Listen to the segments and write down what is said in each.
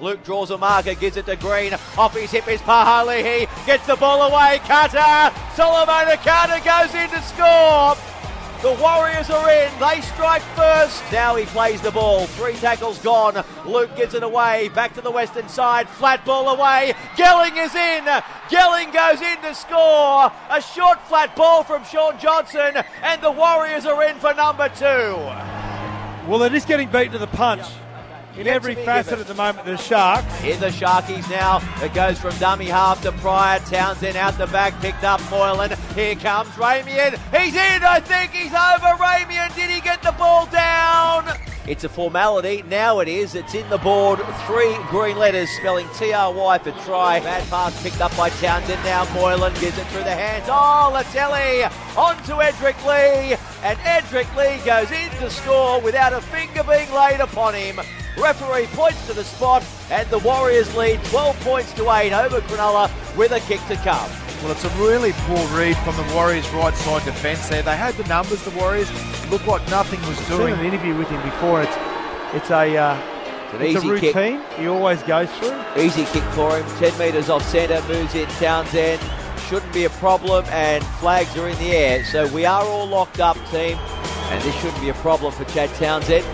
Luke draws a marker, gives it to Green. Off his hip is Papali'i. Gets the ball away. Kata. Solomone Kata goes in to score. The Warriors are in. They strike first. Now he plays the ball. Three tackles gone. Luke gives it away. Back to the western side. Flat ball away. Gelling is in. Gelling goes in to score. A short flat ball from Shaun Johnson. And the Warriors are in for number two. Well, they're just getting beaten to the punch. In every facet at the moment, the Sharks. Here the Sharkies now. It goes from dummy half to Pryor. Townsend out the back, picked up Moylan. Here comes Ramien. He's in, I think he's over. Ramien, did he get the ball down? It's a formality. Now it is. It's in the board. Three green letters spelling TRY for try. Bad pass picked up by Townsend. Now Moylan gives it through the hands. Oh, Latelli on to Edrick Lee. And Edrick Lee goes in to score without a finger being laid upon him. Referee points to the spot, and the Warriors lead 12 points to 8 over Cronulla with a kick to come. Well, it's a really poor read from the Warriors' right side defence there. They had the numbers, the Warriors. Looked like nothing was I've seen doing. an interview with him before. It's it's a uh, It's an it's a easy kick. routine he always goes through. Easy kick for him. 10 metres off centre, moves in Townsend. Shouldn't be a problem, and flags are in the air. So we are all locked up, team, and this shouldn't be a problem for Chad Townsend.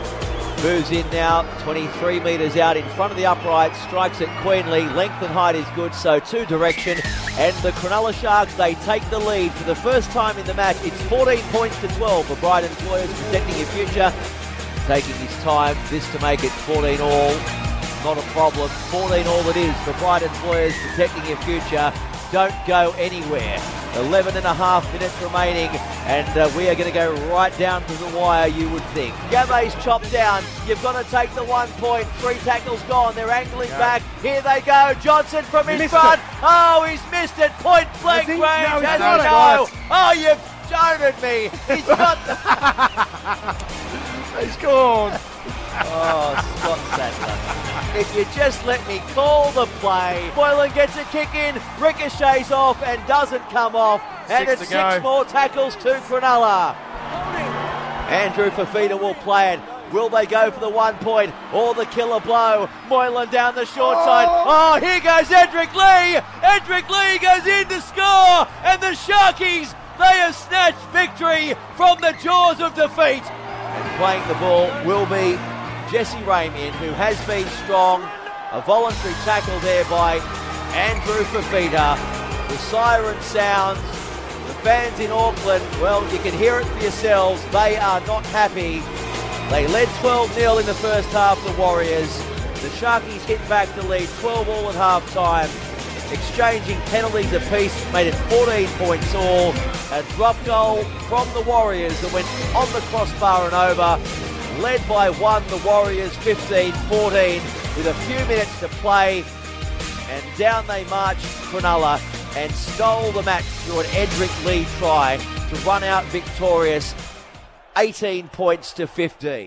Moves in now, 23 metres out in front of the upright, strikes at Queenly. Length and height is good, so two direction. And the Cronulla Sharks, they take the lead for the first time in the match. It's 14 points to 12 for Brydens Lawyers protecting your future. Taking his time, this to make it 14 all. Not a problem. 14 all it is for Brydens Lawyers protecting your future. Don't go anywhere. 11 and a half minutes remaining, and uh, we are going to go right down to the wire, you would think. Game's chopped down. You've got to take the one point. Three tackles gone. They're angling back. Here they go. Johnson from his Missed front. it. Oh, he's missed it. Point blank range. No, he's not. he? No. Oh, you've at me. He's got the. He scored. Oh, Scott Sattler. If you just let me call the play. Moylan gets a kick in, ricochets off and doesn't come off. And Six it's six more tackles to Cronulla. Andrew Fifita will play it. Will they go for the one point or the killer blow? Moylan down the short side. Oh! oh, here goes Edrick Lee. Edrick Lee goes in to score. And the Sharkies, they have snatched victory from the jaws of defeat. And playing the ball will be Jesse Ramien, who has been strong. A voluntary tackle there by Andrew Fifita. The siren sounds. The fans in Auckland, well, you can hear it for yourselves. They are not happy. They led 12 0 in the first half, the Warriors. The Sharkies hit back to lead 12 all at half time. Exchanging penalties apiece made it 14 points all. A drop goal from the Warriors that went on the crossbar and over. Led by one, the Warriors 15 14 with a few minutes to play and down they marched Cronulla and stole the match through an Edrick Lee try to run out victorious 18 points to 15.